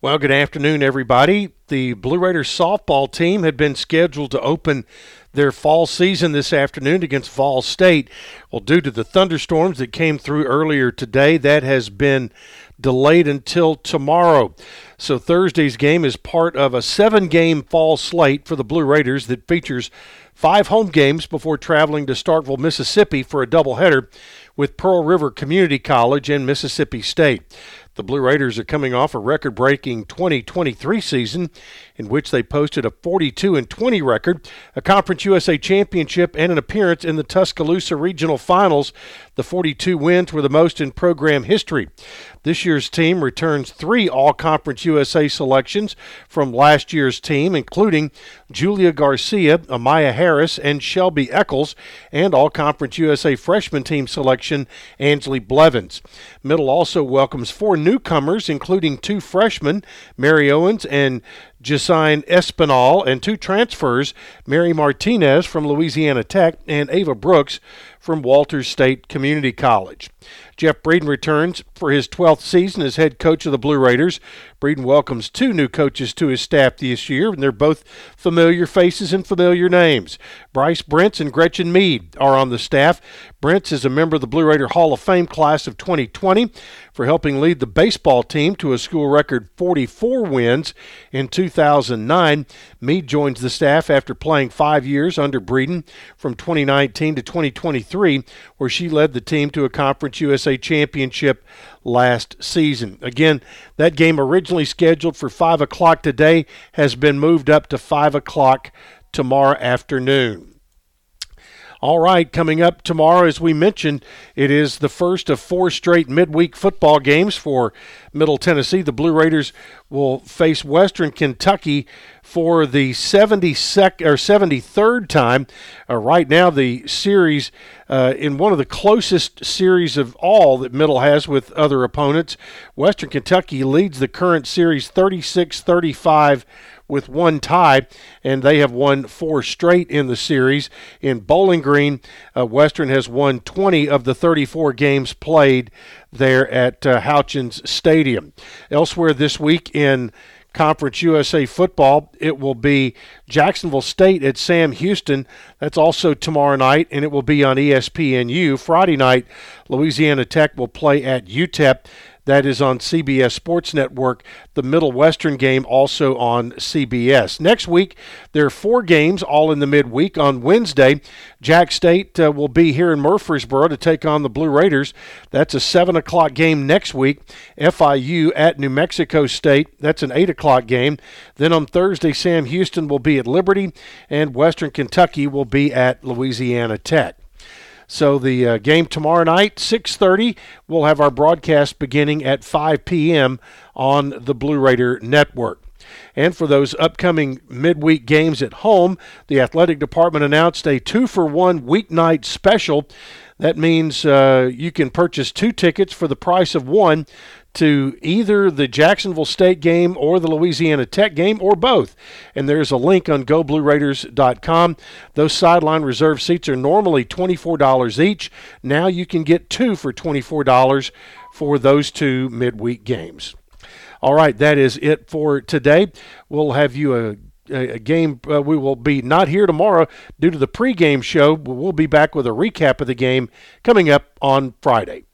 Well, good afternoon, everybody. The Blue Raiders softball team had been scheduled to open their fall season this afternoon against Vol State. Well, due to the thunderstorms that came through earlier today, that has been delayed until tomorrow. So Thursday's game is part of a seven game fall slate for the Blue Raiders that features five home games before traveling to Starkville, Mississippi for a doubleheader with Pearl River Community College and Mississippi State. The Blue Raiders are coming off a record breaking 2023 season in which they posted a 42 and 20 record, a Conference USA championship, and an appearance in the Tuscaloosa Regional Finals. The 42 wins were the most in program history. This year's team returns three All Conference USA selections from last year's team, including Julia Garcia, Amaya Harris, and Shelby Eccles, and All Conference USA freshman team selection Angeli Blevins. Middle also welcomes four newcomers, including two freshmen, Mary Owens and Jasine Espinal, and two transfers, Mary Martinez from Louisiana Tech and Ava Brooks from Walters State Community College. Jeff Breeden returns for his 12th season as head coach of the Blue Raiders. Breeden welcomes two new coaches to his staff this year, and they're both familiar faces and familiar names. Bryce Brentz and Gretchen Mead are on the staff. Brentz is a member of the Blue Raider Hall of Fame class of 2020 for helping lead the baseball team to a school record 44 wins in 2009. Mead joins the staff after playing five years under Breeden from 2019 to 2023, where she led the team to a Conference USA championship last season. Again, that game originally scheduled for 5 o'clock today has been moved up to 5 o'clock tomorrow afternoon. All right, coming up tomorrow, as we mentioned, it is the first of four straight midweek football games for Middle Tennessee. The Blue Raiders will face Western Kentucky for the 72nd or 73rd time. Uh, right now, the series uh, in one of the closest series of all that Middle has with other opponents. Western Kentucky leads the current series 36 35 with one tie, and they have won four straight in the series. In Bowling Green, uh, Western has won 20 of the 34 games played there at uh, Houchens Stadium. Elsewhere this week in Conference USA football. It will be Jacksonville State at Sam Houston. That's also tomorrow night, and it will be on ESPNU. Friday night, Louisiana Tech will play at UTEP. That is on CBS Sports Network. The Middle Western game also on CBS. Next week, there are four games, all in the midweek. On Wednesday, Jack State uh, will be here in Murfreesboro to take on the Blue Raiders. That's a 7 o'clock game next week. FIU at New Mexico State. That's an 8 o'clock game. Then on Thursday, Sam Houston will be at Liberty, and Western Kentucky will be at Louisiana Tech. So the uh, game tomorrow night, 6:30, we'll have our broadcast beginning at 5 p.m. on the Blue Raider Network. And for those upcoming midweek games at home, the athletic department announced a two for one weeknight special. That means uh, you can purchase two tickets for the price of one to either the Jacksonville State game or the Louisiana Tech game or both. And there's a link on goblueraiders.com. Those sideline reserve seats are normally $24 each. Now you can get two for $24 for those two midweek games. All right, that is it for today. We'll have you a a, game. Uh, we will be not here tomorrow due to the pregame show. We'll be back with a recap of the game coming up on Friday.